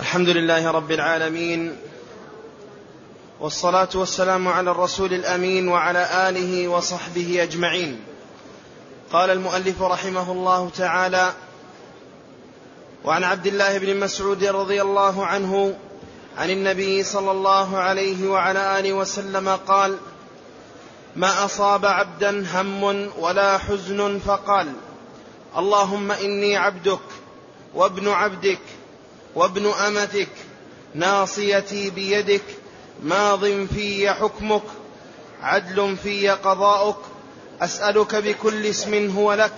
الحمد لله رب العالمين والصلاة والسلام على الرسول الأمين وعلى آله وصحبه أجمعين. قال المؤلف رحمه الله تعالى وعن عبد الله بن مسعود رضي الله عنه عن النبي صلى الله عليه وعلى آله وسلم قال ما أصاب عبدا هم ولا حزن فقال اللهم إني عبدك وابن عبدك وابن أمتك ناصيتي بيدك ماض في حكمك عدل في قضاؤك أسألك بكل اسم هو لك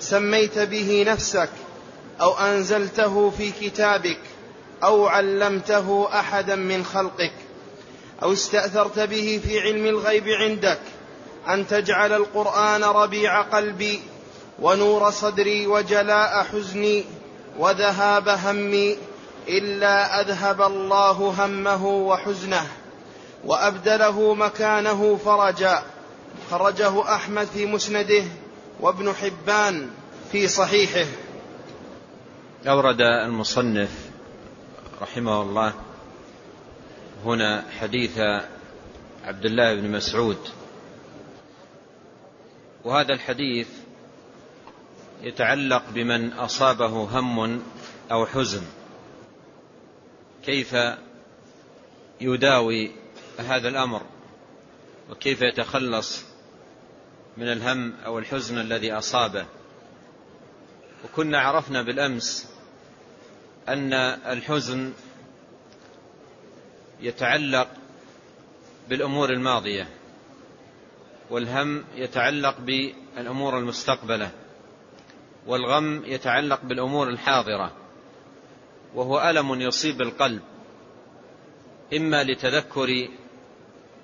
سميت به نفسك أو أنزلته في كتابك أو علمته أحدا من خلقك أو استأثرت به في علم الغيب عندك أن تجعل القرآن ربيع قلبي ونور صدري وجلاء حزني وذهاب همي إلا أذهب الله همه وحزنه وأبدله مكانه فرجا. خرجه أحمد في مسنده وابن حبان في صحيحه. أورد المصنف رحمه الله هنا حديث عبد الله بن مسعود. وهذا الحديث يتعلق بمن أصابه هم أو حزن. كيف يداوي هذا الأمر وكيف يتخلص من الهم أو الحزن الذي أصابه. وكنا عرفنا بالأمس أن الحزن يتعلق بالأمور الماضية والهم يتعلق بالأمور المستقبلة والغم يتعلق بالأمور الحاضرة. وهو ألم يصيب القلب إما لتذكر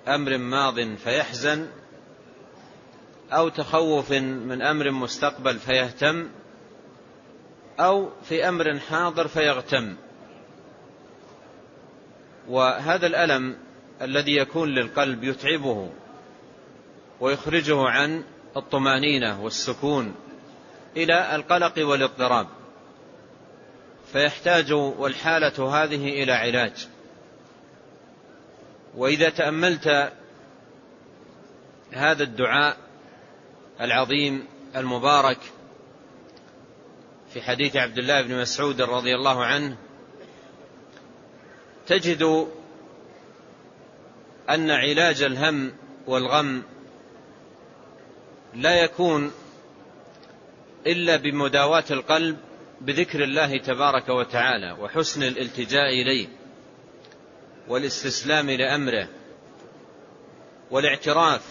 أمر ماض فيحزن أو تخوف من أمر مستقبل فيهتم أو في أمر حاضر فيغتم. وهذا الألم الذي يكون للقلب يتعبه ويخرجه عن الطمأنينة والسكون إلى القلق والاضطراب. فيحتاج والحالة هذه إلى علاج. وإذا تأملت هذا الدعاء العظيم المبارك في حديث عبد الله بن مسعود رضي الله عنه تجد أن علاج الهم والغم لا يكون إلا بمداواة القلب بذكر الله تبارك وتعالى وحسن الالتجاء إليه والاستسلام لأمره والاعتراف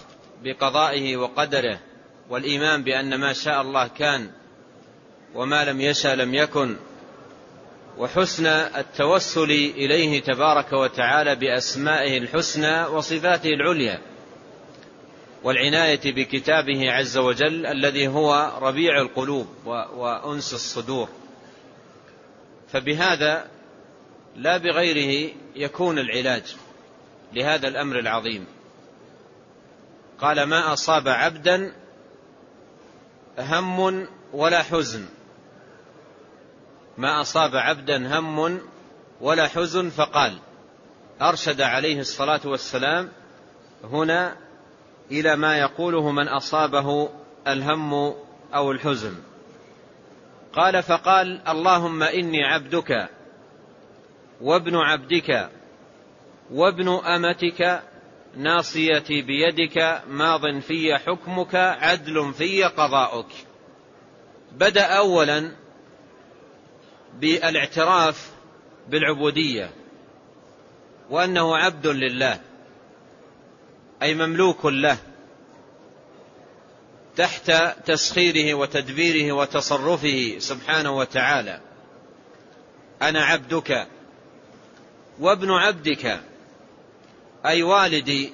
بقضائه وقدره والإيمان بأن ما شاء الله كان وما لم يشأ لم يكن وحسن التوسل إليه تبارك وتعالى بأسمائه الحسنى وصفاته العليا والعناية بكتابه عز وجل الذي هو ربيع القلوب وأنس الصدور فبهذا لا بغيره يكون العلاج لهذا الأمر العظيم. قال ما أصاب عبدا هم ولا حزن. ما أصاب عبدا هم ولا حزن فقال أرشد عليه الصلاة والسلام هنا إلى ما يقوله من أصابه الهم أو الحزن. قال فقال اللهم إني عبدك وابن عبدك وابن أمتك ناصيتي بيدك ماض في حكمك عدل في قضاؤك. بدأ اولا بالإعتراف بالعبودية وأنه عبد لله أي مملوك له. تحت تسخيره وتدبيره وتصرفه سبحانه وتعالى. أنا عبدك وابن عبدك أي والدي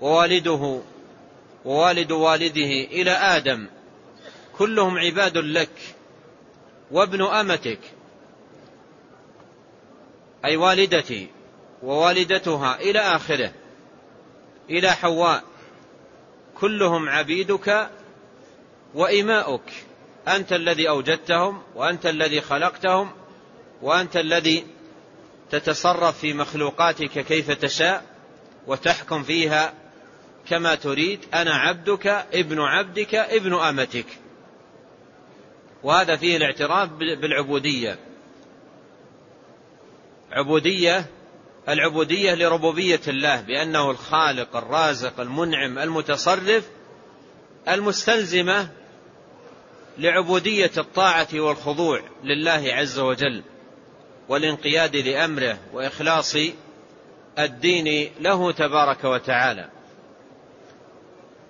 ووالده ووالد والده إلى آدم كلهم عباد لك وابن أمتك أي والدتي ووالدتها إلى آخره إلى حواء كلهم عبيدك وإماؤك. أنت الذي أوجدتهم وأنت الذي خلقتهم وأنت الذي تتصرف في مخلوقاتك كيف تشاء وتحكم فيها كما تريد. أنا عبدك ابن عبدك ابن أمتك. وهذا فيه الاعتراف بالعبودية. عبودية العبودية لربوبية الله بأنه الخالق الرازق المنعم المتصرف المستلزمة لعبودية الطاعة والخضوع لله عز وجل والانقياد لأمره وإخلاص الدين له تبارك وتعالى.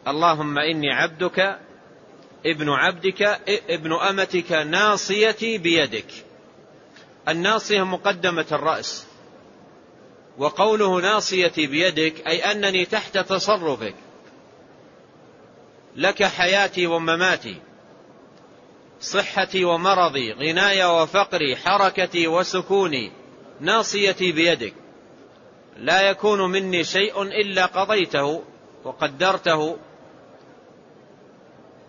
اللهم إني عبدك ابن عبدك ابن أمتك ناصيتي بيدك. الناصية مقدمة الرأس. وقوله ناصيتي بيدك أي أنني تحت تصرفك. لك حياتي ومماتي. صحتي ومرضي غناي وفقري حركتي وسكوني. ناصيتي بيدك. لا يكون مني شيء إلا قضيته وقدرته.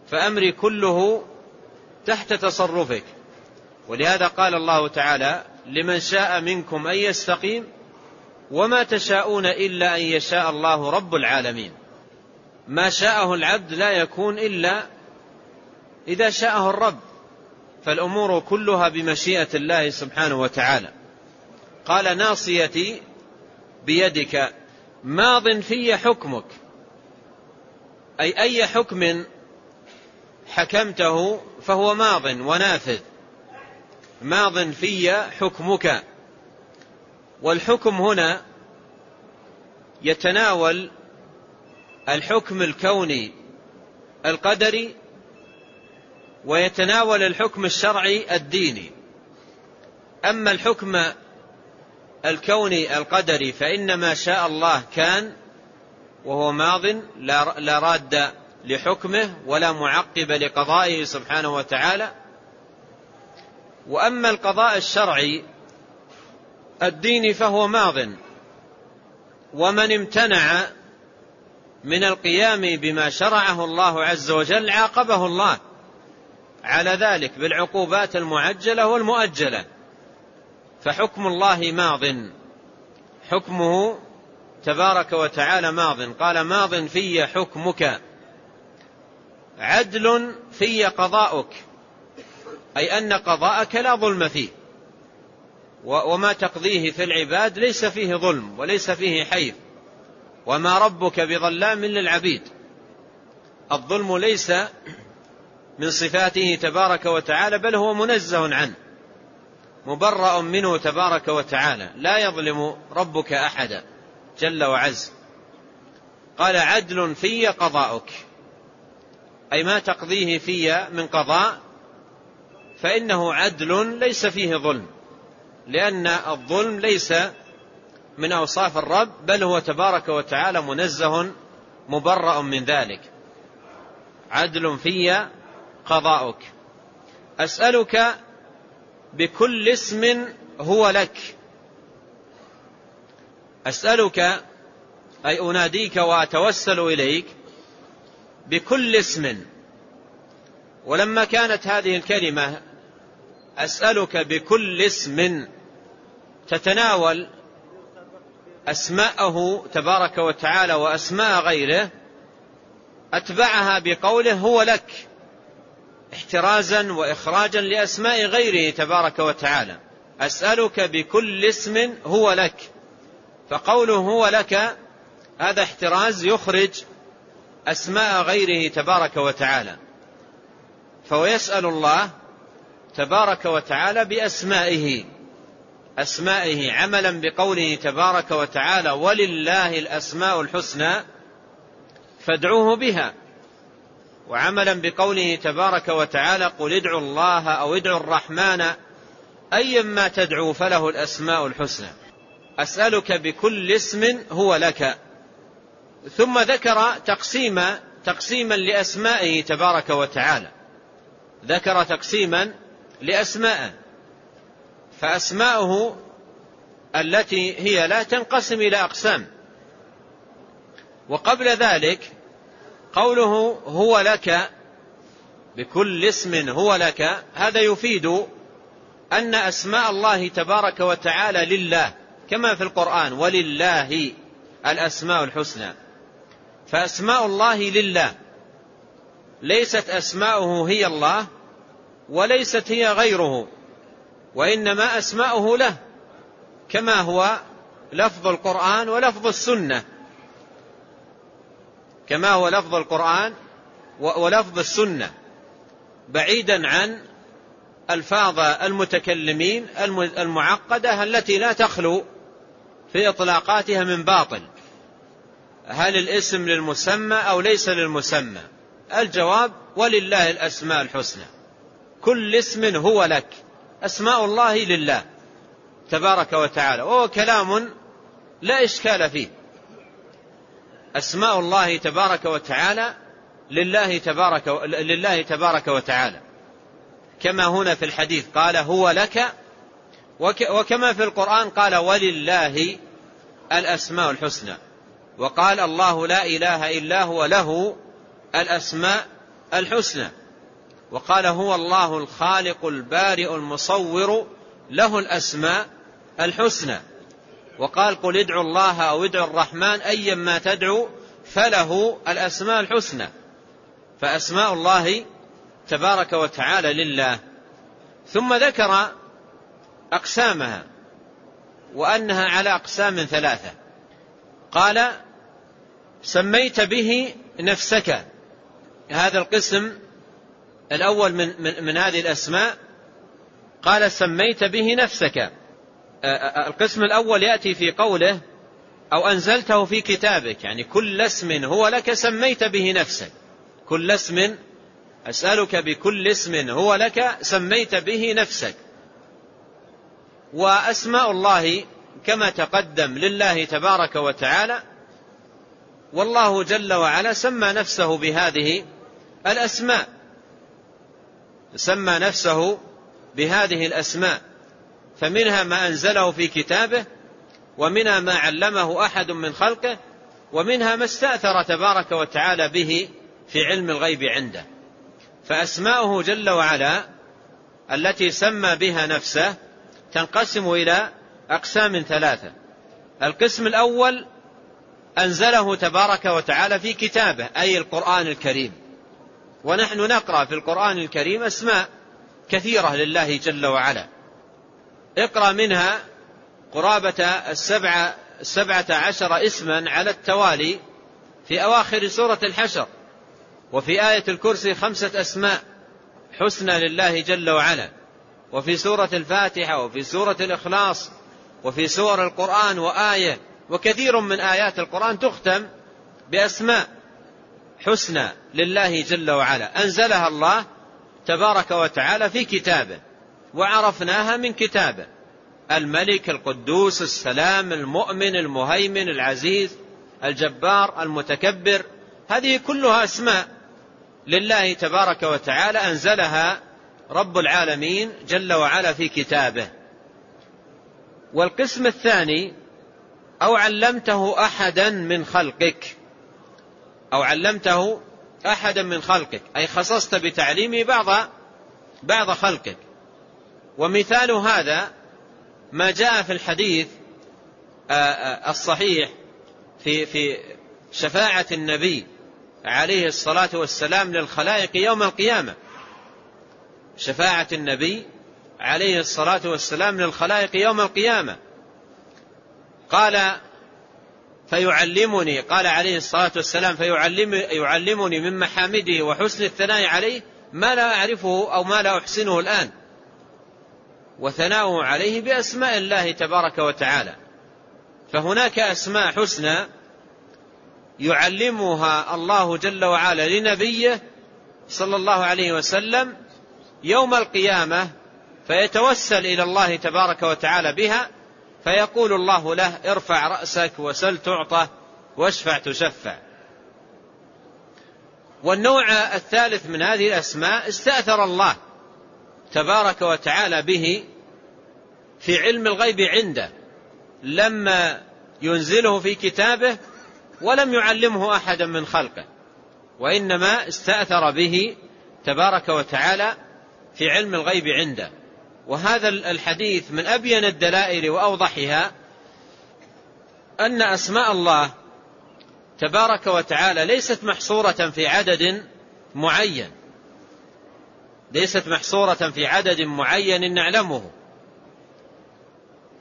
فأمري كله تحت تصرفك. ولهذا قال الله تعالى لمن شاء منكم أن يستقيم وما تشاءون إلا أن يشاء الله رب العالمين. ما شاءه العبد لا يكون إلا إذا شاءه الرب. فالأمور كلها بمشيئة الله سبحانه وتعالى. قال ناصيتي بيدك ماض في حكمك. أي أي حكم حكمته فهو ماض ونافذ. ماض في حكمك. والحكم هنا يتناول الحكم الكوني القدري ويتناول الحكم الشرعي الديني. أما الحكم الكوني القدري فإن ما شاء الله كان وهو ماض لا راد لحكمه ولا معقب لقضائه سبحانه وتعالى. وأما القضاء الشرعي الديني فهو ماض. ومن امتنع من القيام بما شرعه الله عز وجل عاقبه الله. على ذلك بالعقوبات المعجلة والمؤجلة. فحكم الله ماض. حكمه تبارك وتعالى ماض. قال ماض في حكمك. عدل في قضاؤك. أي أن قضاءك لا ظلم فيه. وما تقضيه في العباد ليس فيه ظلم وليس فيه حيف وما ربك بظلام للعبيد. الظلم ليس من صفاته تبارك وتعالى بل هو منزه عنه. مبرأ منه تبارك وتعالى. لا يظلم ربك أحدا جل وعز. قال عدل في قضاؤك. أي ما تقضيه في من قضاء فإنه عدل ليس فيه ظلم. لأن الظلم ليس من أوصاف الرب بل هو تبارك وتعالى منزه مبرأ من ذلك. عدل في قضاؤك. أسألك بكل اسم هو لك. أسألك أي أناديك وأتوسل إليك بكل اسم. ولما كانت هذه الكلمة أسألك بكل اسم تتناول أسماءه تبارك وتعالى وأسماء غيره أتبعها بقوله هو لك احترازا وإخراجا لأسماء غيره تبارك وتعالى. أسألك بكل اسم هو لك فقوله هو لك هذا احتراز يخرج أسماء غيره تبارك وتعالى. فهو يسأل الله تبارك وتعالى بأسمائه. أسمائه عملا بقوله تبارك وتعالى ولله الأسماء الحسنى فادعوه بها وعملا بقوله تبارك وتعالى قل ادعوا الله أو ادعوا الرحمن أيا ما تدعو فله الأسماء الحسنى أسألك بكل اسم هو لك. ثم ذكر تقسيم تقسيما لأسمائه تبارك وتعالى. ذكر تقسيما لأسمائه فأسماؤه التي هي لا تنقسم إلى أقسام. وقبل ذلك قوله هو لك بكل اسم هو لك هذا يفيد أن أسماء الله تبارك وتعالى لله كما في القرآن ولله الأسماء الحسنى. فأسماء الله لله. ليست أسماؤه هي الله وليست هي غيره وإنما أسماؤه له كما هو لفظ القرآن ولفظ السنة. كما هو لفظ القرآن ولفظ السنة بعيدا عن ألفاظ المتكلمين المعقدة التي لا تخلو في إطلاقاتها من باطل. هل الاسم للمسمى أو ليس للمسمى؟ الجواب ولله الأسماء الحسنى. كل اسم هو لك. أسماء الله لله تبارك وتعالى. وهو كلام لا إشكال فيه. أسماء الله تبارك وتعالى لله تبارك لله تبارك وتعالى. كما هنا في الحديث قال هو لك وكما في القرآن قال ولله الأسماء الحسنى. وقال الله لا إله إلا هو له الأسماء الحسنى. وقال هو الله الخالق البارئ المصور له الأسماء الحسنى. وقال قل ادعوا الله أو ادعوا الرحمن أيا ما تدعو فله الأسماء الحسنى. فأسماء الله تبارك وتعالى لله. ثم ذكر أقسامها وأنها على أقسام ثلاثة. قال سميت به نفسك. هذا القسم الأول من, من, من هذه الأسماء قال سميت به نفسك. القسم الأول يأتي في قوله أو أنزلته في كتابك. يعني كل اسم هو لك سميت به نفسك. كل اسم أسألك بكل اسم هو لك سميت به نفسك. وأسماء الله كما تقدم لله تبارك وتعالى والله جل وعلا سمى نفسه بهذه الأسماء. سمى نفسه بهذه الأسماء فمنها ما أنزله في كتابه ومنها ما علمه أحد من خلقه ومنها ما استأثر تبارك وتعالى به في علم الغيب عنده. فأسماؤه جل وعلا التي سمى بها نفسه تنقسم إلى أقسام ثلاثة. القسم الأول أنزله تبارك وتعالى في كتابه أي القرآن الكريم. ونحن نقرأ في القرآن الكريم أسماء كثيرة لله جل وعلا. اقرأ منها قرابة السبعة, السبعة عشر اسما على التوالي في أواخر سورة الحشر وفي آية الكرسي خمسة أسماء حسنى لله جل وعلا. وفي سورة الفاتحة وفي سورة الإخلاص وفي سور القرآن وآية وكثير من آيات القرآن تختم بأسماء. حسنى لله جل وعلا. أنزلها الله تبارك وتعالى في كتابه وعرفناها من كتابه. الملك القدوس السلام المؤمن المهيمن العزيز الجبار المتكبر هذه كلها أسماء لله تبارك وتعالى أنزلها رب العالمين جل وعلا في كتابه. والقسم الثاني أو علمته أحدا من خلقك. أو علمته أحدا من خلقك. أي خصصت بتعليمه بعض بعض خلقك. ومثال هذا ما جاء في الحديث الصحيح في في شفاعة النبي عليه الصلاة والسلام للخلائق يوم القيامة. شفاعة النبي عليه الصلاة والسلام للخلائق يوم القيامة. قال فيعلمني قال عليه الصلاة والسلام فيعلم يعلمني من محامده وحسن الثناء عليه ما لا أعرفه أو ما لا أحسنه الآن. وثناؤه عليه بأسماء الله تبارك وتعالى. فهناك أسماء حسنى يعلمها الله جل وعلا لنبيه صلى الله عليه وسلم يوم القيامة فيتوسل إلى الله تبارك وتعالى بها فيقول الله له ارفع رأسك وسل تعطى واشفع تشفع. والنوع الثالث من هذه الأسماء استأثر الله تبارك وتعالى به في علم الغيب عنده لما ينزله في كتابه ولم يعلمه أحدا من خلقه وإنما استأثر به تبارك وتعالى في علم الغيب عنده. وهذا الحديث من أبين الدلائل وأوضحها أن أسماء الله تبارك وتعالى ليست محصورة في عدد معين. ليست محصورة في عدد معين نعلمه.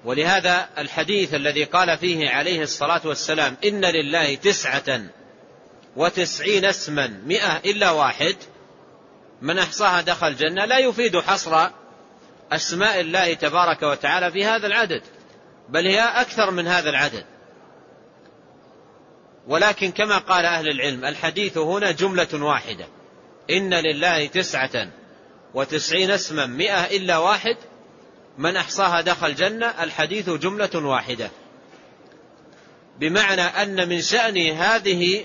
ولهذا الحديث الذي قال فيه عليه الصلاة والسلام إن لله تسعة وتسعين اسما مئة إلا واحد من أحصاها دخل الجنة لا يفيد حصر أسماء الله تبارك وتعالى في هذا العدد بل هي أكثر من هذا العدد. ولكن كما قال أهل العلم الحديث هنا جملة واحدة. إن لله تسعة وتسعين اسما مئة إلا واحد من أحصاها دخل الجنة الحديث جملة واحدة. بمعنى أن من شأن هذه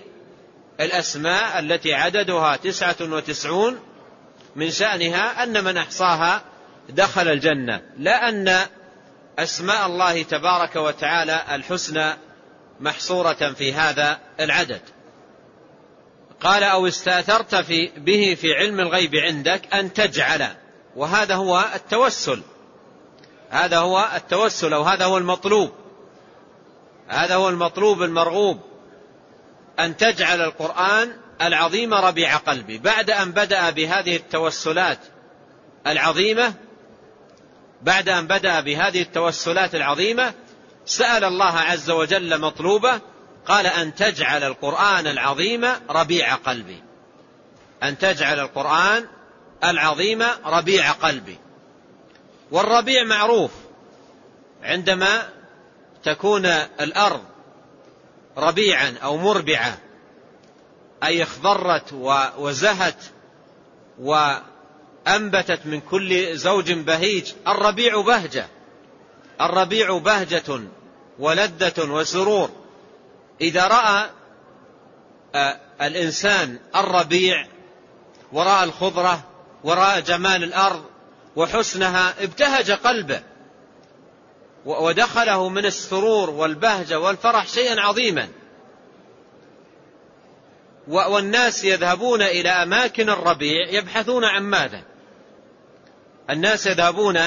الأسماء التي عددها تسعة وتسعون من شأنها أن من أحصاها دخل الجنة. لا أن أسماء الله تبارك وتعالى الحسنى محصورة في هذا العدد. قال أو استأثرت في به في علم الغيب عندك أن تجعل. وهذا هو التوسل. هذا هو التوسل أو هذا هو المطلوب. هذا هو المطلوب المرغوب. أن تجعل القرآن العظيم ربيع قلبي. بعد أن بدأ بهذه التوسلات العظيمة بعد أن بدأ بهذه التوسلات العظيمة سأل الله عز وجل مطلوبه قال أن تجعل القرآن العظيم ربيع قلبي. أن تجعل القرآن العظيم ربيع قلبي. والربيع معروف. عندما تكون الأرض ربيعا أو مربعة أي اخضرت وزهت وأنبتت من كل زوج بهيج. الربيع بهجة. الربيع بهجة ولذة وسرور. إذا رأى الإنسان الربيع وراء الخضرة وراء جمال الأرض وحسنها ابتهج قلبه ودخله من السرور والبهجة والفرح شيئا عظيما. والناس يذهبون إلى أماكن الربيع يبحثون عن ماذا؟ الناس يذهبون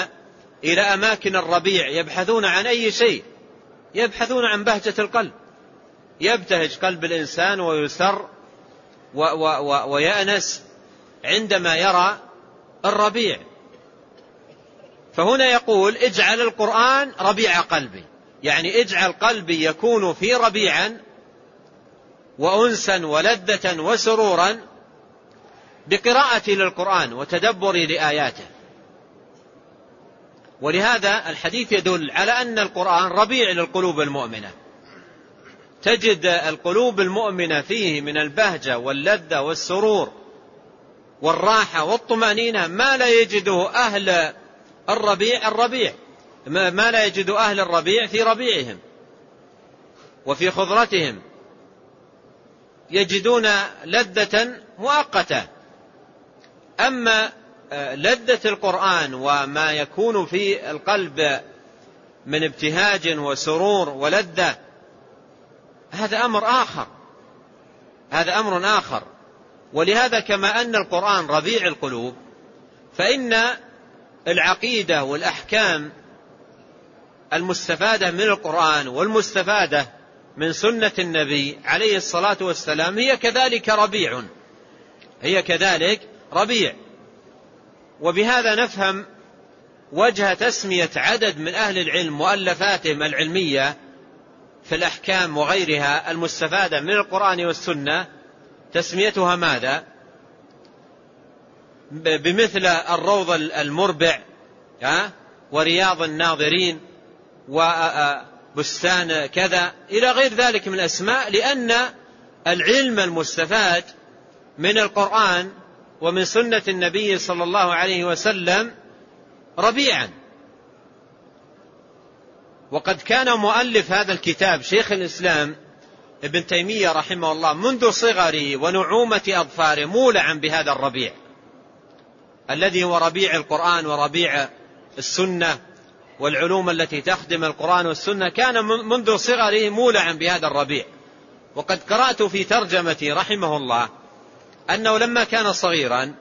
إلى أماكن الربيع يبحثون عن أي شيء يبحثون عن بهجة القلب. يبتهج قلب الإنسان ويسر و و و ويأنس عندما يرى الربيع. فهنا يقول اجعل القرآن ربيع قلبي. يعني اجعل قلبي يكون في ربيعا وأنسا ولذة وسرورا بقراءتي للقرآن وتدبري لآياته. ولهذا الحديث يدل على أن القرآن ربيع للقلوب المؤمنة. تجد القلوب المؤمنة فيه من البهجة واللذة والسرور والراحة والطمأنينة ما لا يجده أهل الربيع الربيع. ما لا يجد أهل الربيع في ربيعهم وفي خضرتهم. يجدون لذة مؤقتة. أما لذة القرآن وما يكون في القلب من ابتهاج وسرور ولذة هذا أمر آخر. هذا أمر آخر. ولهذا كما أن القرآن ربيع القلوب فإن العقيدة والأحكام المستفادة من القرآن والمستفادة من سنة النبي عليه الصلاة والسلام هي كذلك ربيع. هي كذلك ربيع. وبهذا نفهم وجه تسمية عدد من أهل العلم مؤلفاتهم العلمية في الأحكام وغيرها المستفادة من القرآن والسنة. تسميتها ماذا؟ بمثل الروض المربع ورياض الناظرين وبستان كذا إلى غير ذلك من الأسماء لأن العلم المستفاد من القرآن ومن سنة النبي صلى الله عليه وسلم ربيعا. وقد كان مؤلف هذا الكتاب شيخ الإسلام ابن تيمية رحمه الله منذ صغره ونعومة أظفاره مولعا بهذا الربيع الذي هو ربيع القرآن وربيع السنة والعلوم التي تخدم القرآن والسنة كان منذ صغره مولعا بهذا الربيع. وقد قرأت في ترجمتي رحمه الله أنه لما كان صغيرا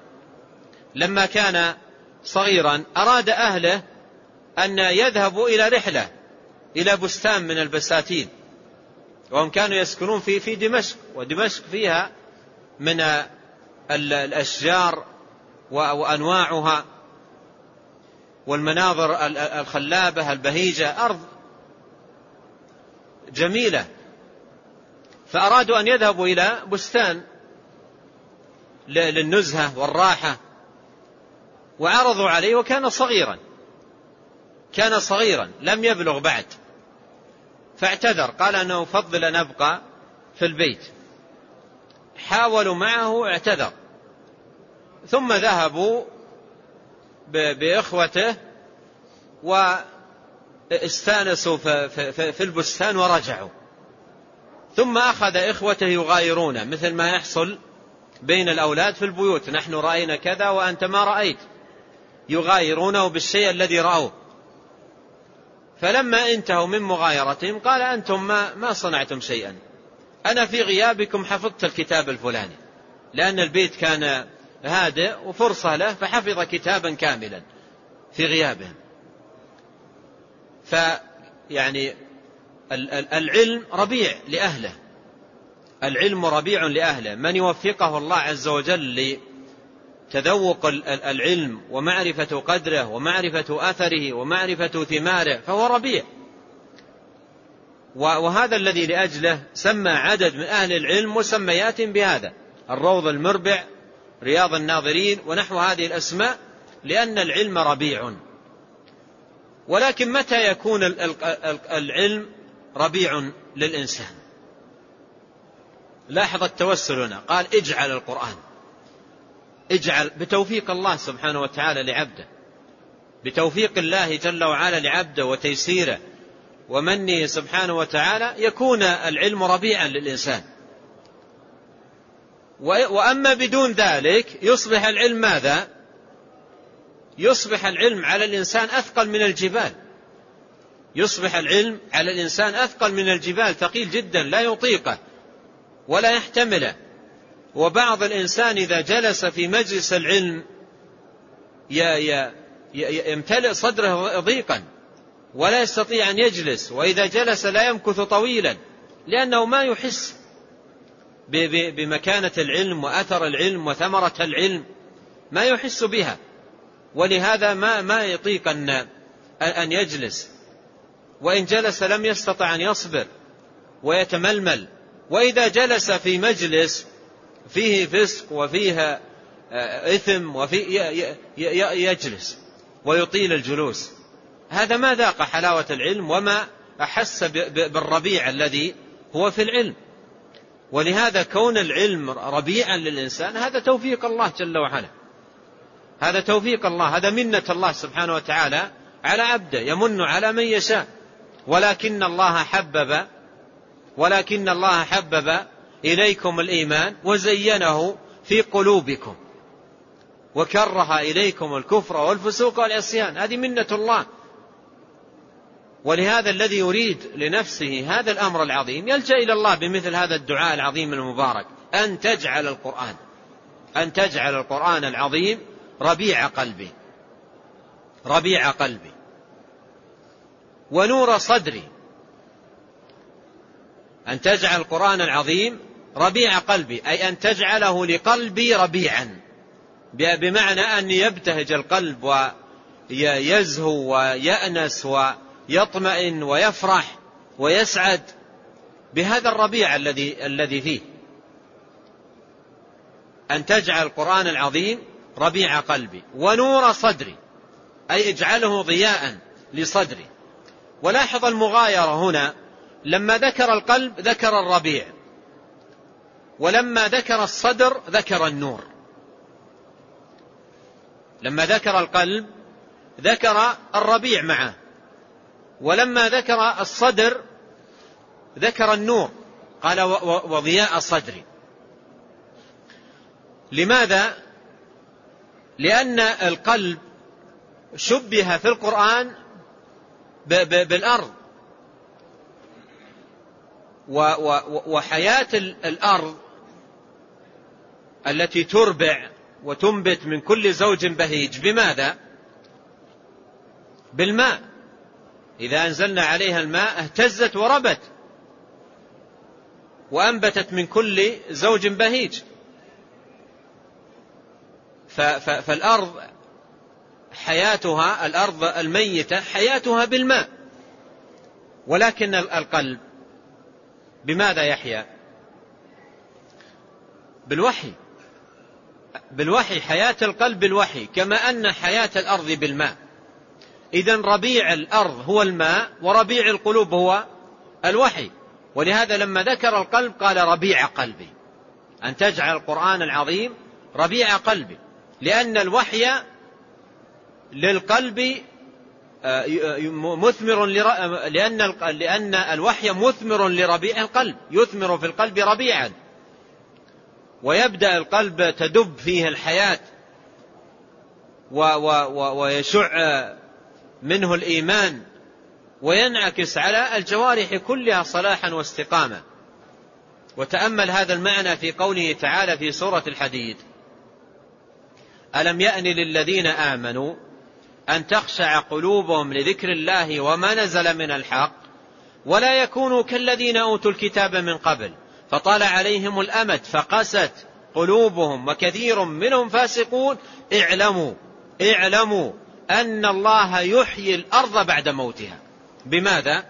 لما كان صغيرا أراد أهله أن يذهبوا إلى رحلة إلى بستان من البساتين. وهم كانوا يسكنون في في دمشق ودمشق فيها من الأشجار وأنواعها والمناظر الخلابة البهيجة أرض جميلة. فأرادوا أن يذهبوا إلى بستان. للنزهة والراحة. وعرضوا عليه وكان صغيرا. كان صغيرا لم يبلغ بعد. فاعتذر قال أنه فضل أن أبقى في البيت. حاولوا معه اعتذر. ثم ذهبوا بإخوته واستانسوا في البستان ورجعوا. ثم أخذ إخوته يغايرونه مثل ما يحصل بين الأولاد في البيوت. نحن رأينا كذا وأنت ما رأيت. يغايرونه بالشيء الذي رأوه. فلما انتهوا من مغايرتهم قال أنتم ما, ما صنعتم شيئا. أنا في غيابكم حفظت الكتاب الفلاني. لأن البيت كان هادئ وفرصة له فحفظ كتابا كاملا في غيابهم. فيعني العلم ربيع لأهله. العلم ربيع لأهله. من يوفقه الله عز وجل لتذوق العلم ومعرفة قدره ومعرفة أثره ومعرفة ثماره فهو ربيع. وهذا الذي لأجله سمى عدد من أهل العلم مسميات بهذا الروض المربع رياض الناظرين ونحو هذه الأسماء لأن العلم ربيع. ولكن متى يكون العلم ربيع للإنسان؟ لاحظ التوسل هنا. قال اجعل القرآن. اجعل بتوفيق الله سبحانه وتعالى لعبده. بتوفيق الله جل وعلا لعبده وتيسيره. ومنه سبحانه وتعالى يكون العلم ربيعا للإنسان. وأما بدون ذلك يصبح العلم ماذا؟ يصبح العلم على الإنسان أثقل من الجبال. يصبح العلم على الإنسان أثقل من الجبال ثقيل جدا لا يطيقه. ولا يحتمله وبعض الإنسان إذا جلس في مجلس العلم يمتلئ صدره ضيقا ولا يستطيع أن يجلس وإذا جلس لا يمكث طويلا لأنه ما يحس بمكانة العلم وأثر العلم وثمرة العلم ما يحس بها. ولهذا ما ما يطيق أن أن يجلس. وإن جلس لم يستطع أن يصبر ويتململ. وإذا جلس في مجلس فيه فسق وفيه آه، إثم وفيه يجلس ويطيل الجلوس. هذا ما ذاق حلاوة العلم وما أحس بالربيع الذي هو في العلم. ولهذا كون العلم ربيعا للإنسان هذا توفيق الله جل وعلا. هذا توفيق الله هذا منة الله سبحانه وتعالى على عبده يمن على من يشاء. ولكن الله حبب ولكن الله حبب إليكم الإيمان وزينه في قلوبكم وكره إليكم الكفر والفسوق والعصيان. هذه منة الله. ولهذا الذي يريد لنفسه هذا الأمر العظيم يلجأ إلى الله بمثل هذا الدعاء العظيم المبارك. أن تجعل القرآن أن تجعل القرآن العظيم ربيع قلبي ربيع قلبي ونور صدري أن تجعل القرآن العظيم ربيع قلبي أي أن تجعله لقلبي ربيعا. بمعنى أن يبتهج القلب ويزهو ويأنس ويطمئن ويفرح ويسعد بهذا الربيع الذي الذي فيه. أن تجعل القرآن العظيم ربيع قلبي ونور صدري أي اجعله ضياء لصدري. ولاحظ المغايرة هنا لما ذكر القلب ذكر الربيع. ولما ذكر الصدر ذكر النور. لما ذكر القلب ذكر الربيع معه. ولما ذكر الصدر ذكر النور. قال وضياء صدري. لماذا؟ لأن القلب شبه في القرآن بالأرض. وحياة الأرض التي تربع وتنبت من كل زوج بهيج. بماذا؟ بالماء. إذا أنزلنا عليها الماء اهتزت وربت وأنبتت من كل زوج بهيج. فالأرض حياتها الأرض الميتة حياتها بالماء. ولكن القلب بماذا يحيا؟ بالوحي. بالوحي حياة القلب بالوحي كما أن حياة الأرض بالماء. إذا ربيع الأرض هو الماء وربيع القلوب هو الوحي. ولهذا لما ذكر القلب قال ربيع قلبي. أن تجعل القرآن العظيم ربيع قلبي. لأن الوحي للقلب مثمر لأن لأن الوحي مثمر لربيع القلب يثمر في القلب ربيعا. ويبدأ القلب تدب فيه الحياة ويشع منه الإيمان وينعكس على الجوارح كلها صلاحا واستقامة وتأمل هذا المعنى في قوله تعالى في سورة الحديد ألم يأن للذين آمنوا أن تخشع قلوبهم لذكر الله وما نزل من الحق ولا يكونوا كالذين أوتوا الكتاب من قبل فطال عليهم الأمد فقست قلوبهم وكثير منهم فاسقون اعلموا اعلموا أن الله يحيي الأرض بعد موتها بماذا؟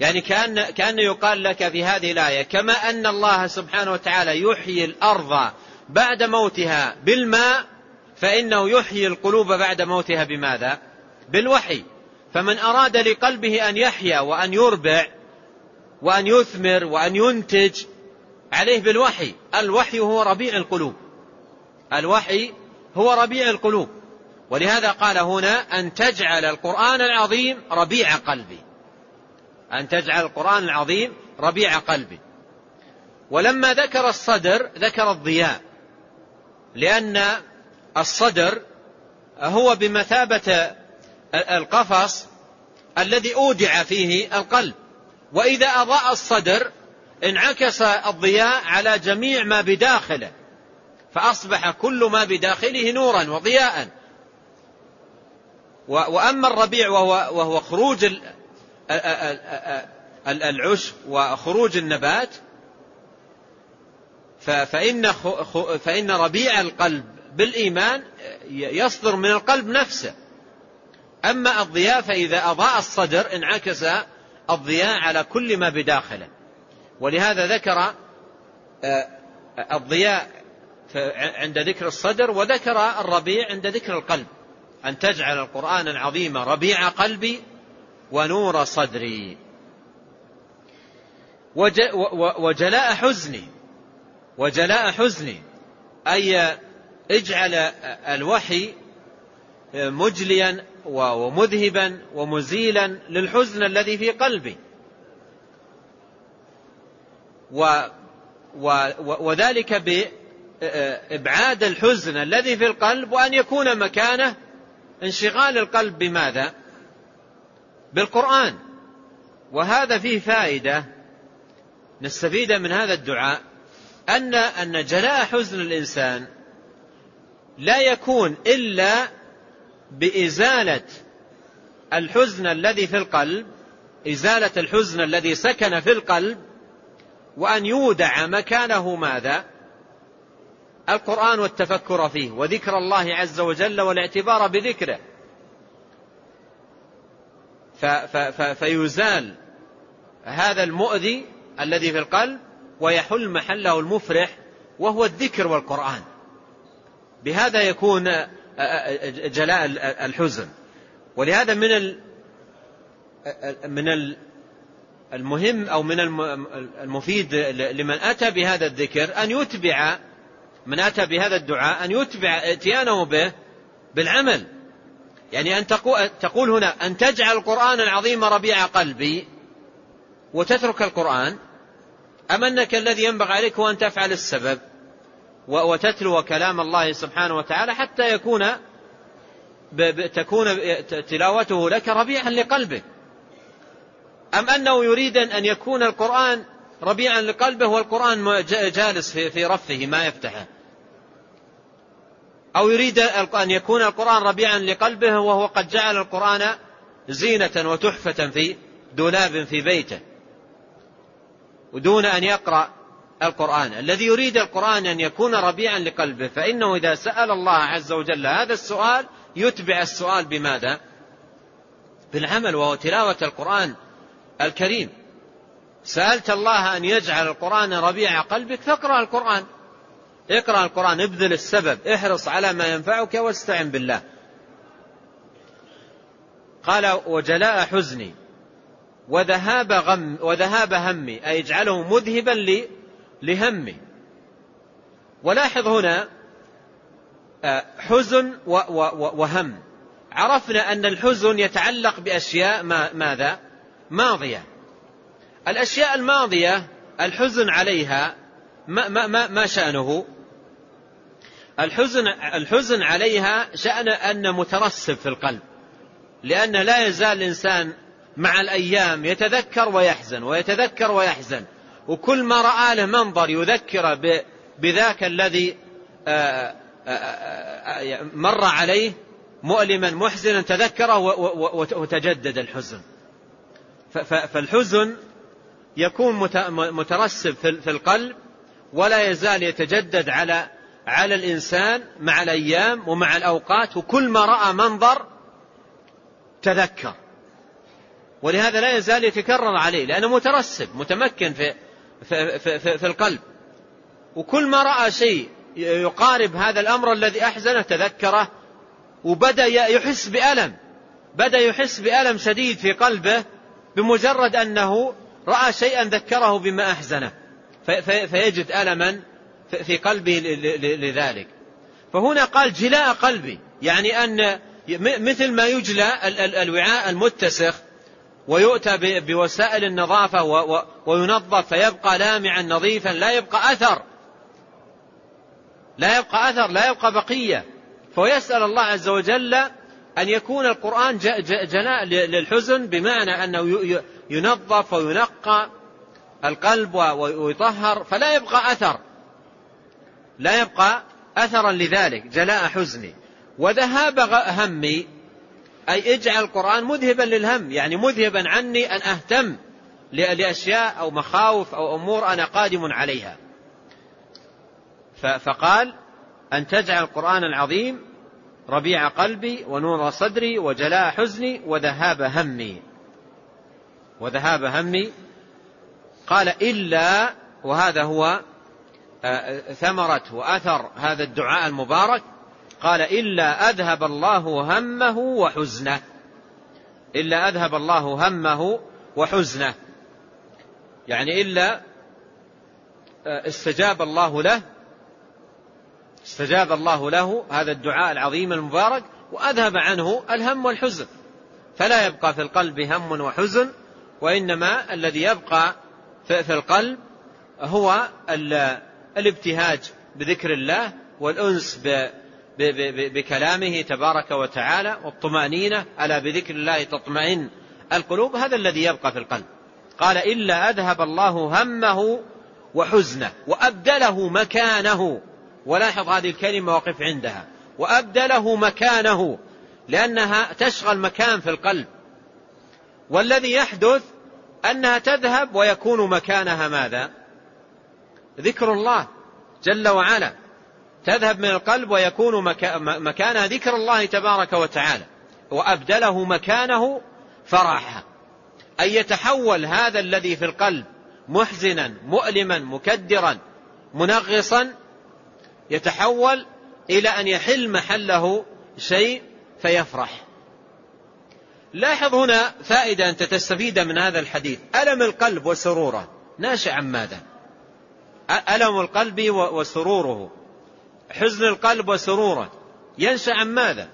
يعني كأن, كأن يقال لك في هذه الآية كما أن الله سبحانه وتعالى يحيي الأرض بعد موتها بالماء فإنه يحيي القلوب بعد موتها بماذا؟ بالوحي. فمن أراد لقلبه أن يحيا وأن يربع وأن يثمر وأن ينتج عليه بالوحي. الوحي هو ربيع القلوب. الوحي هو ربيع القلوب. ولهذا قال هنا أن تجعل القرآن العظيم ربيع قلبي. أن تجعل القرآن العظيم ربيع قلبي. ولما ذكر الصدر ذكر الضياء. لأن الصدر هو بمثابة القفص الذي أودع فيه القلب. وإذا أضاء الصدر انعكس الضياء على جميع ما بداخله فأصبح كل ما بداخله نورا وضياء. وأما الربيع وهو, وهو خروج العشب وخروج النبات فإن, فإن ربيع القلب بالإيمان يصدر من القلب نفسه. أما الضياء فإذا أضاء الصدر انعكس الضياء على كل ما بداخله. ولهذا ذكر آه، الضياء عند ذكر الصدر وذكر الربيع عند ذكر القلب. أن تجعل القرآن العظيم ربيع قلبي ونور صدري. وجلاء حزني. وجلاء حزني. أي اجعل الوحي مجليا ومذهبا ومزيلا للحزن الذي في قلبي. و وذلك بإبعاد الحزن الذي في القلب وأن يكون مكانه انشغال القلب بماذا؟ بالقرآن. وهذا فيه فائدة. نستفيد من هذا الدعاء. أن أن جلاء حزن الإنسان لا يكون إلا بإزالة الحزن الذي في القلب إزالة الحزن الذي سكن في القلب وأن يودع مكانه ماذا؟ القرآن والتفكر فيه وذكر الله عز وجل والاعتبار بذكره. فيزال هذا المؤذي الذي في القلب ويحل محله المفرح وهو الذكر والقرآن. بهذا يكون جلاء الحزن. ولهذا من من المهم أو من المفيد لمن أتى بهذا الذكر أن يتبع من أتى بهذا الدعاء أن يتبع اتيانه به بالعمل. يعني أن تقول هنا أن تجعل القرآن العظيم ربيع قلبي وتترك القرآن أم أنك الذي ينبغي عليك هو أن تفعل السبب؟ وتتلو كلام الله سبحانه وتعالى حتى يكون تكون تلاوته لك ربيعا لقلبك. أم أنه يريد أن يكون القرآن ربيعا لقلبه والقرآن جالس في رفه ما يفتحه؟ أو يريد أن يكون القرآن ربيعا لقلبه وهو قد جعل القرآن زينة وتحفة في دولاب في بيته. ودون أن يقرأ القرآن. الذي يريد القرآن أن يكون ربيعا لقلبه فإنه إذا سأل الله عز وجل هذا السؤال يتبع السؤال بماذا؟ بالعمل وهو تلاوة القرآن الكريم. سألت الله أن يجعل القرآن ربيع قلبك فاقرأ القرآن. اقرأ القرآن ابذل السبب احرص على ما ينفعك واستعن بالله. قال وجلاء حزني وذهاب غم وذهاب همي أي اجعله مذهبا لهمي. ولاحظ هنا آه، حزن وهم. عرفنا أن الحزن يتعلق بأشياء ماذا؟ ماضية. الأشياء الماضية الحزن عليها ما, ما, ما, ما شأنه؟ الحزن, الحزن عليها شأن أن مترسب في القلب. لأن لا يزال الإنسان مع الأيام يتذكر ويحزن ويتذكر ويحزن. وكل ما رأى له منظر يذكر بذاك الذي آه، آه، آه، مر عليه مؤلما محزنا تذكره وتجدد الحزن. فالحزن يكون مترسب في القلب ولا يزال يتجدد على على الإنسان مع الأيام ومع الأوقات وكل ما رأى منظر تذكر. ولهذا لا يزال يتكرر عليه لأنه مترسب متمكن في, في, في, في, القلب. وكل ما رأى شيء يقارب هذا الأمر الذي أحزنه تذكره وبدأ يحس بألم. بدأ يحس بألم شديد في قلبه بمجرد أنه رأى شيئا ذكره بما أحزنه. فيجد ألما في قلبه لذلك. فهنا قال جلاء قلبي يعني أن مثل ما يجلى الوعاء المتسخ. ويؤتى بوسائل النظافة وينظف فيبقى لامعا نظيفا لا يبقى أثر. لا يبقى أثر لا يبقى بقية. فيسأل الله عز وجل أن يكون القرآن جلاء للحزن بمعنى أنه ينظف وينقى القلب ويطهر فلا يبقى أثر. لا يبقى أثرا لذلك جلاء حزني. وذهاب همي أي اجعل القرآن مذهبا للهم يعني مذهبا عني أن أهتم لأشياء أو مخاوف أو أمور أنا قادم عليها. فقال أن تجعل القرآن العظيم ربيع قلبي ونور صدري وجلاء حزني وذهاب همي. وذهاب همي. قال إلا وهذا هو آه، ثمرة وأثر هذا الدعاء المبارك قال إلا أذهب الله همه وحزنه. إلا أذهب الله همه وحزنه. يعني إلا آه، استجاب الله له استجاب الله له هذا الدعاء العظيم المبارك وأذهب عنه الهم والحزن. فلا يبقى في القلب هم وحزن وإنما الذي يبقى في القلب هو الابتهاج بذكر الله والأنس بكلامه تبارك وتعالى والطمأنينة. ألا بذكر الله تطمئن القلوب؟ هذا الذي يبقى في القلب. قال إلا أذهب الله همه وحزنه وأبدله مكانه. ولاحظ هذه الكلمة وقف عندها. وأبدله مكانه لأنها تشغل مكان في القلب. والذي يحدث أنها تذهب ويكون مكانها ماذا؟ ذكر الله جل وعلا. تذهب من القلب ويكون مكانها ذكر الله تبارك وتعالى وأبدله مكانه فرحا أن يتحول هذا الذي في القلب محزنا مؤلما مكدرا منغصا يتحول إلى أن يحل محله شيء فيفرح. لاحظ هنا فائدة أنت تستفيد من هذا الحديث. ألم القلب وسروره؟ ناشئ عن ماذا ألم القلب وسروره؟ حزن القلب وسروره. ينشأ عن ماذا؟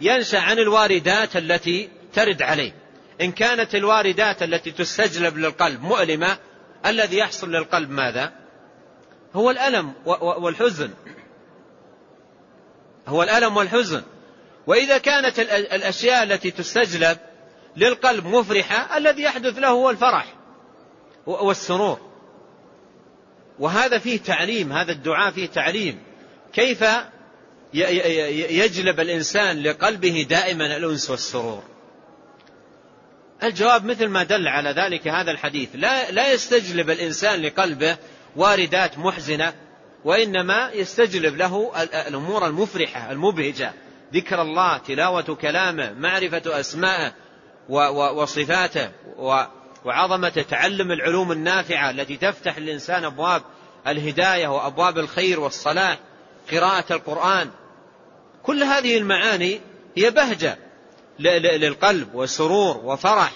ينشأ عن الواردات التي ترد عليه. إن كانت الواردات التي تستجلب للقلب مؤلمة الذي يحصل للقلب ماذا؟ هو الألم والحزن. هو الألم والحزن. وإذا كانت الأشياء التي تستجلب للقلب مفرحة الذي يحدث له هو الفرح والسرور. وهذا فيه تعليم هذا الدعاء فيه تعليم. كيف يجلب الإنسان لقلبه دائما الأنس والسرور؟ الجواب مثل ما دل على ذلك هذا الحديث. لا, لا يستجلب الإنسان لقلبه واردات محزنة وإنما يستجلب له الأمور المفرحة المبهجة. ذكر الله تلاوة كلامه معرفة أسماءه وصفاته وعظمة تعلم العلوم النافعة التي تفتح للإنسان أبواب الهداية وأبواب الخير والصلاح. قراءة القرآن. كل هذه المعاني هي بهجة للقلب وسرور وفرح.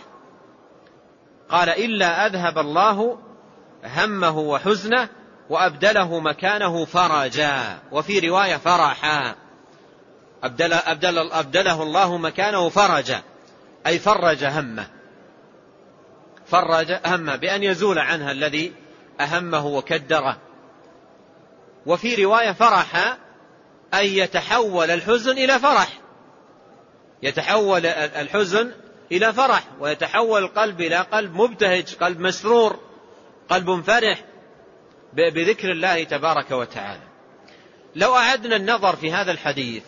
قال إلا أذهب الله همه وحزنه وأبدله مكانه فرجا. وفي رواية فرحا. أبدل أبدل أبدله الله مكانه فرجا. أي فرج همه. فرج همه بأن يزول عنها الذي أهمه وكدره. وفي رواية فرح أن يتحول الحزن إلى فرح. يتحول الحزن إلى فرح ويتحول القلب إلى قلب مبتهج قلب مسرور قلب فرح بذكر الله تبارك وتعالى. لو أعدنا النظر في هذا الحديث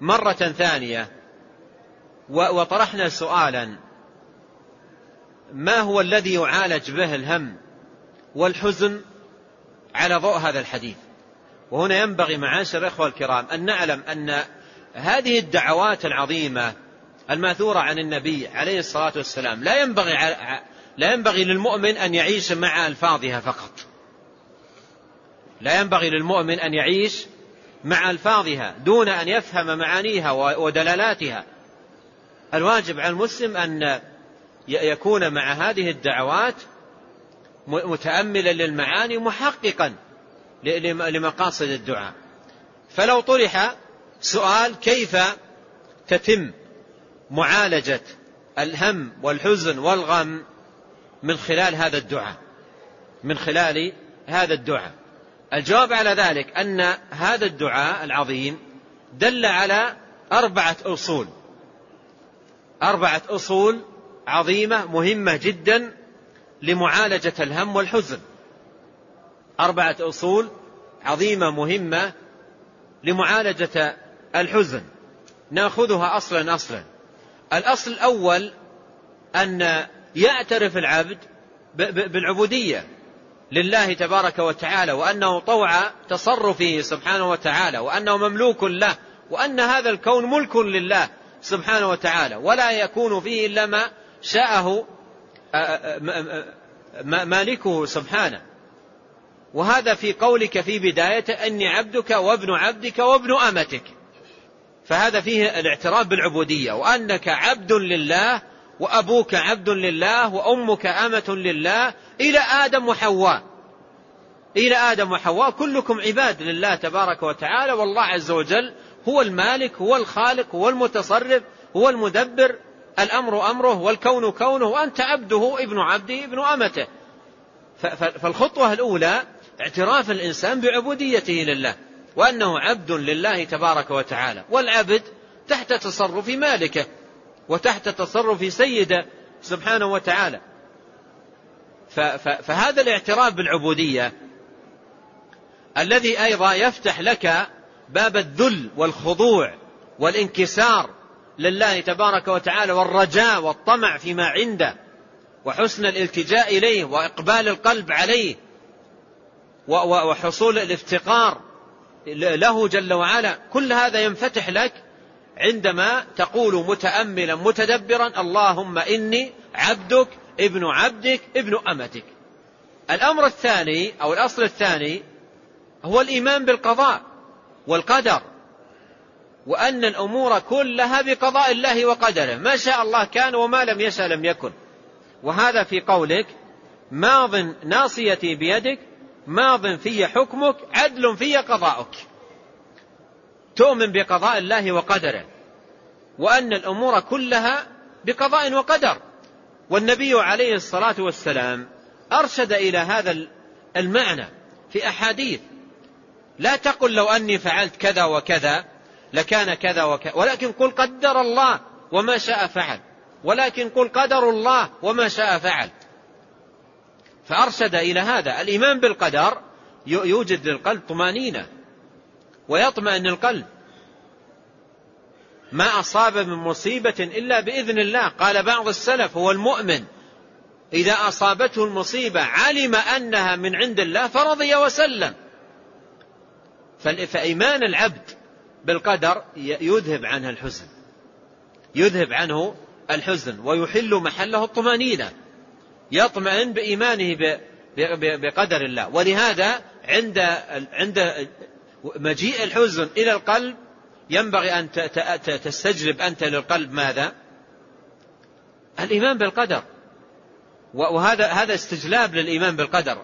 مرة ثانية وطرحنا سؤالا ما هو الذي يعالج به الهم والحزن؟ على ضوء هذا الحديث. وهنا ينبغي معاشر الإخوة الكرام أن نعلم أن هذه الدعوات العظيمة الماثورة عن النبي عليه الصلاة والسلام لا ينبغي لا ينبغي للمؤمن أن يعيش مع ألفاظها فقط. لا ينبغي للمؤمن أن يعيش مع ألفاظها دون أن يفهم معانيها ودلالاتها. الواجب على المسلم أن يكون مع هذه الدعوات متأملا للمعاني محققا لمقاصد الدعاء. فلو طرح سؤال كيف تتم معالجة الهم والحزن والغم من خلال هذا الدعاء؟ من خلال هذا الدعاء. الجواب على ذلك أن هذا الدعاء العظيم دل على أربعة أصول. أربعة أصول عظيمة مهمة جدا لمعالجة الهم والحزن. أربعة أصول عظيمة مهمة لمعالجة الحزن. ناخذها أصلا أصلا. الأصل الأول أن يعترف العبد بالعبودية لله تبارك وتعالى وأنه طوع تصرفه سبحانه وتعالى وأنه مملوك له وأن هذا الكون ملك لله سبحانه وتعالى ولا يكون فيه إلا ما شاءه مالكه سبحانه. وهذا في قولك في بداية أني عبدك وابن عبدك وابن أمتك. فهذا فيه الاعتراف بالعبودية. وأنك عبد لله وأبوك عبد لله وأمك أمة لله. إلى آدم وحواء. إلى آدم وحواء. كلكم عباد لله تبارك وتعالى. والله عز وجل هو المالك هو الخالق هو المتصرف هو المدبر. الأمر أمره والكون كونه وأنت عبده ابن عبده ابن أمته. فالخطوة الأولى اعتراف الإنسان بعبوديته لله وأنه عبد لله تبارك وتعالى والعبد تحت تصرف مالكه وتحت تصرف سيده سبحانه وتعالى. فهذا الاعتراف بالعبودية الذي أيضا يفتح لك باب الذل والخضوع والانكسار لله تبارك وتعالى والرجاء والطمع فيما عنده وحسن الالتجاء إليه وإقبال القلب عليه وحصول الافتقار له جل وعلا. كل هذا ينفتح لك عندما تقول متأملا متدبرا اللهم إني عبدك ابن عبدك ابن أمتك. الأمر الثاني أو الأصل الثاني هو الإيمان بالقضاء والقدر. وأن الأمور كلها بقضاء الله وقدره. ما شاء الله كان وما لم يشاء لم يكن. وهذا في قولك ماض ناصيتي بيدك ماض في حكمك عدل في قضاؤك. تؤمن بقضاء الله وقدره. وأن الأمور كلها بقضاء وقدر. والنبي عليه الصلاة والسلام أرشد إلى هذا المعنى في أحاديث. لا تقل لو أني فعلت كذا وكذا. لكان كذا وكذا ولكن قل قدر الله وما شاء فعل. ولكن قل قدر الله وما شاء فعل. فأرشد إلى هذا. الإيمان بالقدر يوجد للقلب طمأنينة ويطمئن القلب. ما أصاب من مصيبة إلا بإذن الله. قال بعض السلف هو المؤمن. إذا أصابته المصيبة علم أنها من عند الله فرضي وسلم. فإيمان العبد بالقدر يذهب عنه الحزن. يذهب عنه الحزن ويحل محله الطمأنينة. يطمئن بإيمانه بقدر الله. ولهذا عند عند مجيء الحزن إلى القلب ينبغي أن تستجلب أنت للقلب ماذا؟ الإيمان بالقدر. وهذا هذا استجلاب للإيمان بالقدر.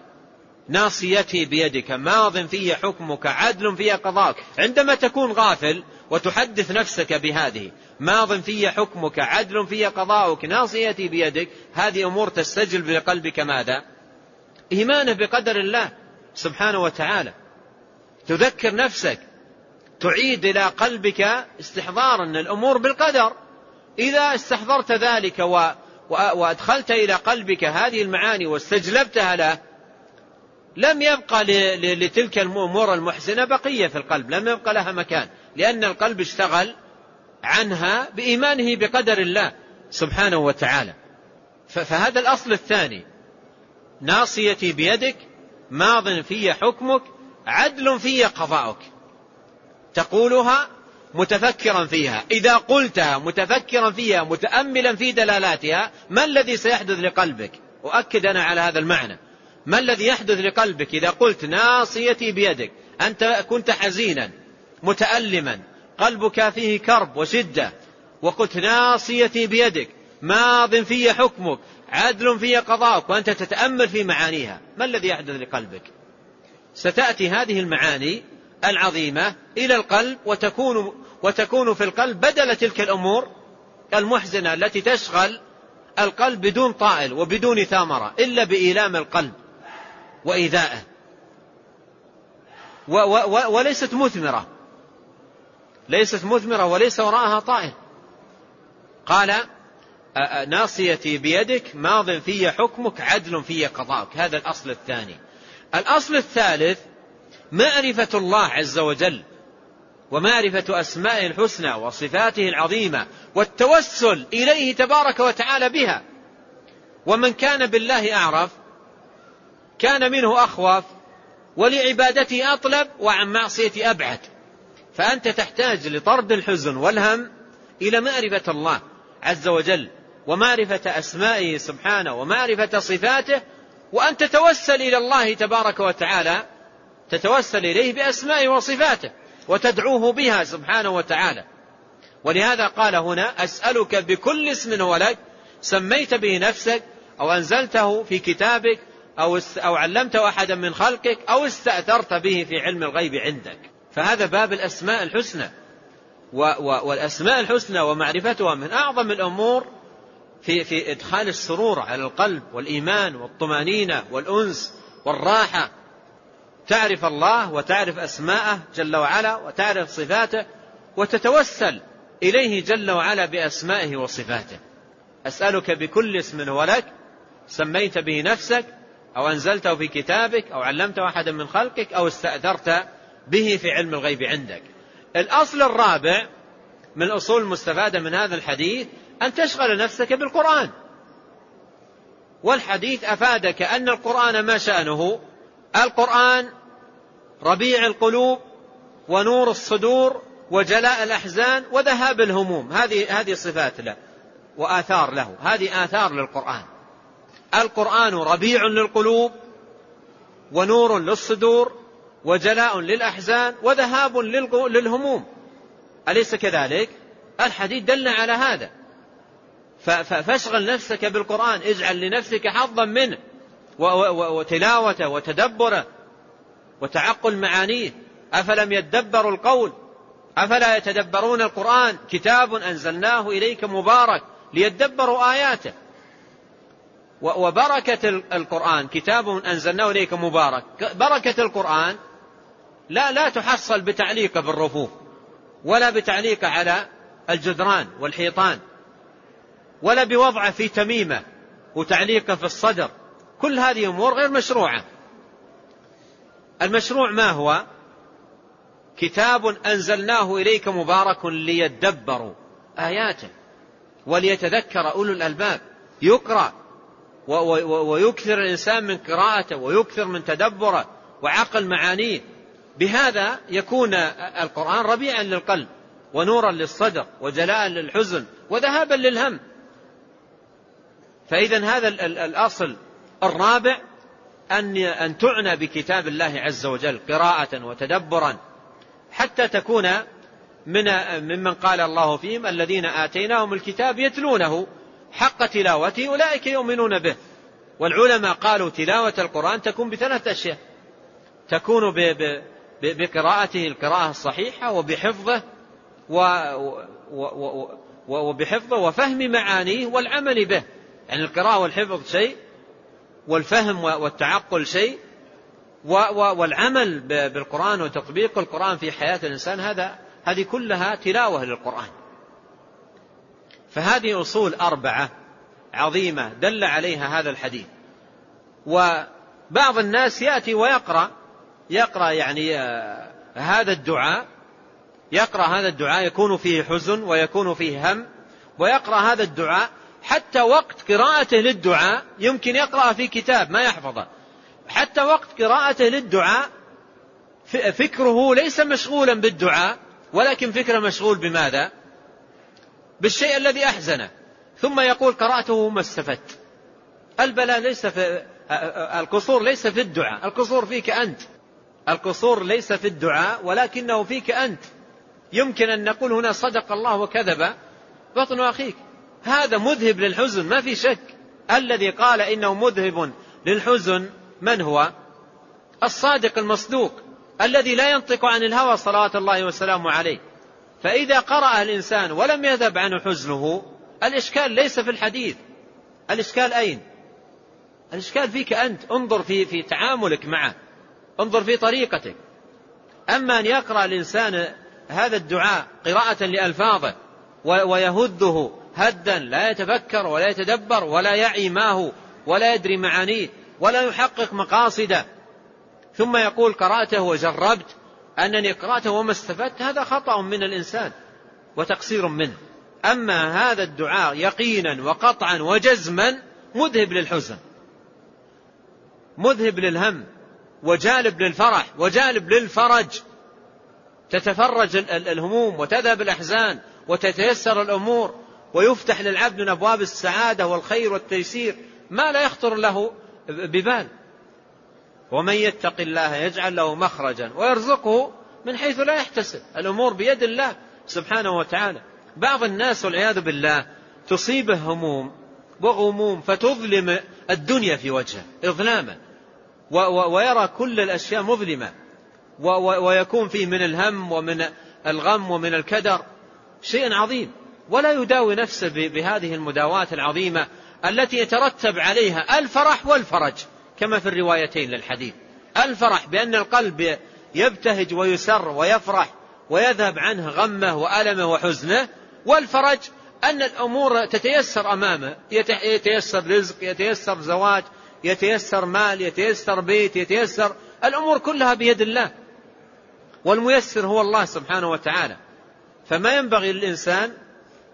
ناصيتي بيدك ماض في حكمك عدل في قضاءك عندما تكون غافل وتحدث نفسك بهذه ماض في حكمك عدل في قضاؤك ناصيتي بيدك هذه أمور تستجلب لقلبك ماذا؟ إيمانه بقدر الله سبحانه وتعالى. تذكر نفسك تعيد إلى قلبك استحضار أن الأمور بالقدر. إذا استحضرت ذلك و وأدخلت إلى قلبك هذه المعاني واستجلبتها له لم يبقى لتلك الأمور المحسنة بقية في القلب لم يبقى لها مكان لأن القلب اشتغل عنها بإيمانه بقدر الله سبحانه وتعالى. فهذا الأصل الثاني ناصيتي بيدك ماض في حكمك عدل في قضاؤك. تقولها متفكرا فيها إذا قلتها متفكرا فيها متأملا في دلالاتها ما الذي سيحدث لقلبك؟ أؤكد أنا على هذا المعنى. ما الذي يحدث لقلبك إذا قلت ناصيتي بيدك؟ أنت كنت حزينا متألما قلبك فيه كرب وشدة وقلت ناصيتي بيدك ماض في حكمك عدل في قضاءك وأنت تتأمل في معانيها. ما الذي يحدث لقلبك؟ ستأتي هذه المعاني العظيمة إلى القلب وتكون وتكون في القلب بدل تلك الأمور المحزنة التي تشغل القلب بدون طائل وبدون ثمرة إلا بإيلام القلب. وإيذائه وليست مثمرة. ليست مثمرة وليس وراءها طائل قال ناصيتي بيدك ماض في حكمك عدل في قضاءك هذا الأصل الثاني. الأصل الثالث معرفة الله عز وجل ومعرفة أسمائه الحسنى وصفاته العظيمة والتوسل إليه تبارك وتعالى بها. ومن كان بالله أعرف كان منه أخوف ولعبادته أطلب وعن معصيته أبعد. فأنت تحتاج لطرد الحزن والهم إلى معرفة الله عز وجل ومعرفة أسمائه سبحانه ومعرفة صفاته وأن تتوسل إلى الله تبارك وتعالى تتوسل إليه بأسمائه وصفاته وتدعوه بها سبحانه وتعالى. ولهذا قال هنا أسألك بكل اسم هو لك سميت به نفسك أو أنزلته في كتابك أو أو علمته أحدا من خلقك أو استأثرت به في علم الغيب عندك. فهذا باب الأسماء الحسنى. والأسماء الحسنى ومعرفتها من أعظم الأمور في في إدخال السرور على القلب والإيمان والطمأنينة والأنس والراحة. تعرف الله وتعرف أسماءه جل وعلا وتعرف صفاته وتتوسل إليه جل وعلا بأسمائه وصفاته. أسألك بكل اسم هو لك سميت به نفسك أو أنزلته في كتابك أو علمته أحدا من خلقك أو استأثرت به في علم الغيب عندك. الأصل الرابع من الأصول المستفادة من هذا الحديث أن تشغل نفسك بالقرآن. والحديث أفادك أن القرآن ما شأنه؟ القرآن ربيع القلوب ونور الصدور وجلاء الأحزان وذهاب الهموم. هذه هذه صفات له وآثار له. هذه آثار للقرآن. القرآن ربيع للقلوب ونور للصدور وجلاء للأحزان وذهاب للهموم. أليس كذلك؟ الحديث دل على هذا. فاشغل نفسك بالقرآن اجعل لنفسك حظا منه وتلاوته وتدبره وتعقل معانيه. أفلم يدبروا القول؟ أفلا يتدبرون القرآن؟ كتاب أنزلناه إليك مبارك ليدبروا آياته. وبركة القرآن. كتاب أنزلناه إليك مبارك. بركة القرآن لا لا تحصل بتعليقه بالرفوف ولا بتعليقه على الجدران والحيطان ولا بوضعه في تميمة وتعليقه في الصدر. كل هذه أمور غير مشروعة. المشروع ما هو؟ كتاب أنزلناه إليك مبارك ليدبروا آياته وليتذكر أولو الألباب. يقرأ ويكثر الإنسان من قراءته ويكثر من تدبره وعقل معانيه. بهذا يكون القرآن ربيعا للقلب ونورا للصدر وجلاء للحزن وذهابا للهم. فإذا هذا الأصل الرابع أن أن تعنى بكتاب الله عز وجل قراءة وتدبرا حتى تكون من ممن قال الله فيهم الذين آتيناهم الكتاب يتلونه. حق تلاوته أولئك يؤمنون به. والعلماء قالوا تلاوة القرآن تكون بثلاث أشياء. تكون بقراءته القراءة الصحيحة وبحفظه وبحفظه وفهم معانيه والعمل به. يعني القراءة والحفظ شيء والفهم والتعقل شيء والعمل بالقرآن وتطبيق القرآن في حياة الإنسان هذا هذه كلها تلاوة للقرآن. فهذه أصول أربعة عظيمة دل عليها هذا الحديث. وبعض الناس يأتي ويقرأ يقرأ يعني آه، هذا الدعاء يقرأ هذا الدعاء يكون فيه حزن ويكون فيه هم ويقرأ هذا الدعاء. حتى وقت قراءته للدعاء يمكن يقرأ في كتاب ما يحفظه. حتى وقت قراءته للدعاء فكره ليس مشغولا بالدعاء ولكن فكره مشغول بماذا؟ بالشيء الذي أحزنه. ثم يقول قرأته ما استفدت. البلاء ليس في القصور ليس في الدعاء. القصور فيك أنت. القصور ليس في الدعاء ولكنه فيك أنت. يمكن أن نقول هنا صدق الله وكذب. بطن أخيك. هذا مذهب للحزن ما في شك. الذي قال إنه مذهب للحزن من هو؟ الصادق المصدوق الذي لا ينطق عن الهوى صلوات الله وسلامه عليه. فإذا قرأ الإنسان ولم يذهب عنه حزنه الإشكال ليس في الحديث. الإشكال أين؟ الإشكال فيك أنت. انظر في, في تعاملك معه. انظر في طريقتك. أما أن يقرأ الإنسان هذا الدعاء قراءة لألفاظه ويهده هدا لا يتفكر ولا يتدبر ولا يعي ما هو ولا يدري معانيه ولا يحقق مقاصده. ثم يقول قرأته وجربت أنني قرأته وما استفدت هذا خطأ من الإنسان وتقصير منه. أما هذا الدعاء يقينا وقطعا وجزما مذهب للحزن مذهب للهم وجالب للفرح وجالب للفرج. تتفرج الهموم وتذهب الأحزان وتتيسر الأمور ويفتح للعبد من أبواب السعادة والخير والتيسير ما لا يخطر له ببال. ومن يتق الله يجعل له مخرجا ويرزقه من حيث لا يحتسب. الأمور بيد الله سبحانه وتعالى. بعض الناس والعياذ بالله تصيبه هموم وغموم فتظلم الدنيا في وجهه إظلاما ويرى كل الأشياء مظلمة ويكون فيه من الهم ومن الغم ومن الكدر. شيء عظيم. ولا يداوي نفسه بهذه المداواة العظيمة التي يترتب عليها الفرح والفرج. كما في الروايتين للحديث. الفرح بأن القلب يبتهج ويسر ويفرح ويذهب عنه غمه وألمه وحزنه والفرج أن الأمور تتيسر أمامه. يتيسر رزق يتيسر زواج يتيسر مال يتيسر بيت يتيسر الأمور كلها بيد الله. والميسر هو الله سبحانه وتعالى. فما ينبغي للإنسان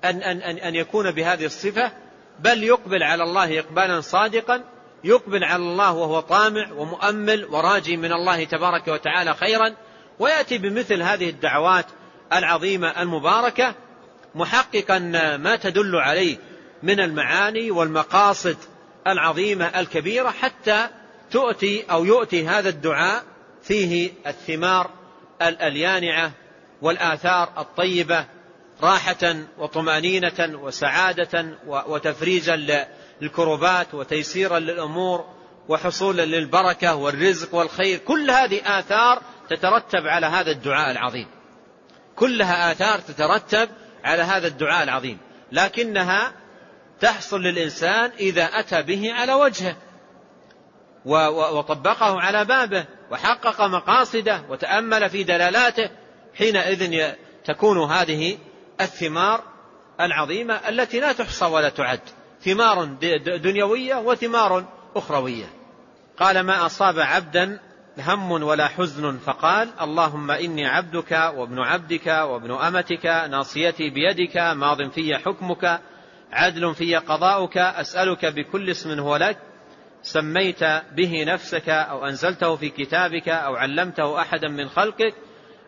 أن, أن, أن, يكون بهذه الصفة بل يقبل على الله إقبالا صادقا يقبل على الله وهو طامع ومؤمل وراجي من الله تبارك وتعالى خيرا ويأتي بمثل هذه الدعوات العظيمة المباركة محققا ما تدل عليه من المعاني والمقاصد العظيمة الكبيرة حتى تؤتي أو يؤتي هذا الدعاء فيه الثمار اليانعة والآثار الطيبة راحة وطمأنينة وسعادة وتفريجا للكربات وتيسيرا للأمور وحصولا للبركة والرزق والخير كل هذه آثار تترتب على هذا الدعاء العظيم. كلها آثار تترتب على هذا الدعاء العظيم. لكنها تحصل للإنسان إذا أتى به على وجهه وطبقه على بابه وحقق مقاصده وتأمل في دلالاته حينئذ تكون هذه الثمار العظيمة التي لا تحصى ولا تعد. ثمار دنيوية وثمار أخروية. قال ما أصاب عبدا هم ولا حزن فقال اللهم إني عبدك وابن عبدك وابن أمتك ناصيتي بيدك ماض في حكمك عدل في قضاؤك أسألك بكل اسم هو لك. سميت به نفسك أو أنزلته في كتابك أو علمته أحدا من خلقك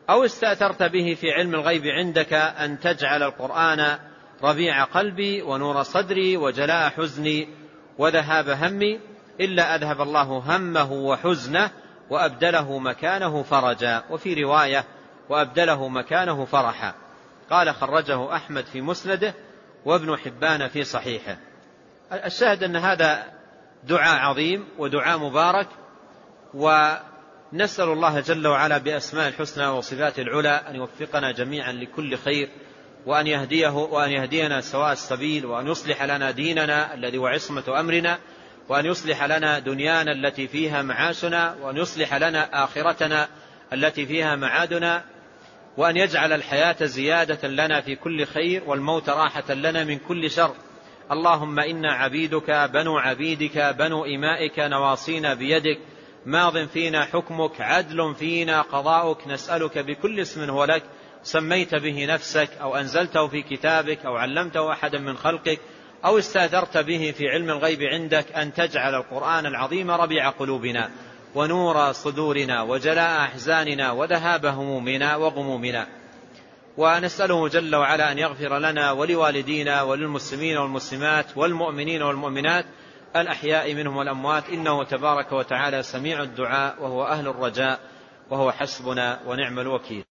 أو استأثرت به في علم الغيب عندك أن تجعل القرآن ربيع قلبي ونور صدري وجلاء حزني وذهاب همي إلا أذهب الله همه وحزنه وأبدله مكانه فرجا. وفي رواية وأبدله مكانه فرحا. قال خرجه أحمد في مسنده وابن حبان في صحيحه. الشاهد أن هذا دعاء عظيم ودعاء مبارك ونسأل الله جل وعلا بأسماء الحسنى وصفات العلى أن يوفقنا جميعا لكل خير. وأن يهديه وأن يهدينا سواء السبيل وأن يصلح لنا ديننا الذي هو عصمة أمرنا وأن يصلح لنا دنيانا التي فيها معاشنا وأن يصلح لنا آخرتنا التي فيها معادنا وأن يجعل الحياة زيادة لنا في كل خير والموت راحة لنا من كل شر. اللهم إنا عبيدك بنو عبيدك بنو إمائك نواصينا بيدك. ماض فينا حكمك عدل فينا قضاؤك. نسألك بكل اسم هو لك. سميت به نفسك أو أنزلته في كتابك أو علمته أحدا من خلقك أو استأثرت به في علم الغيب عندك أن تجعل القرآن العظيم ربيع قلوبنا ونور صدورنا وجلاء أحزاننا وذهاب همومنا وغمومنا. ونسأله جل وعلا أن يغفر لنا ولوالدينا وللمسلمين والمسلمات والمؤمنين والمؤمنات الأحياء منهم والأموات. إنه تبارك وتعالى سميع الدعاء وهو أهل الرجاء وهو حسبنا ونعم الوكيل.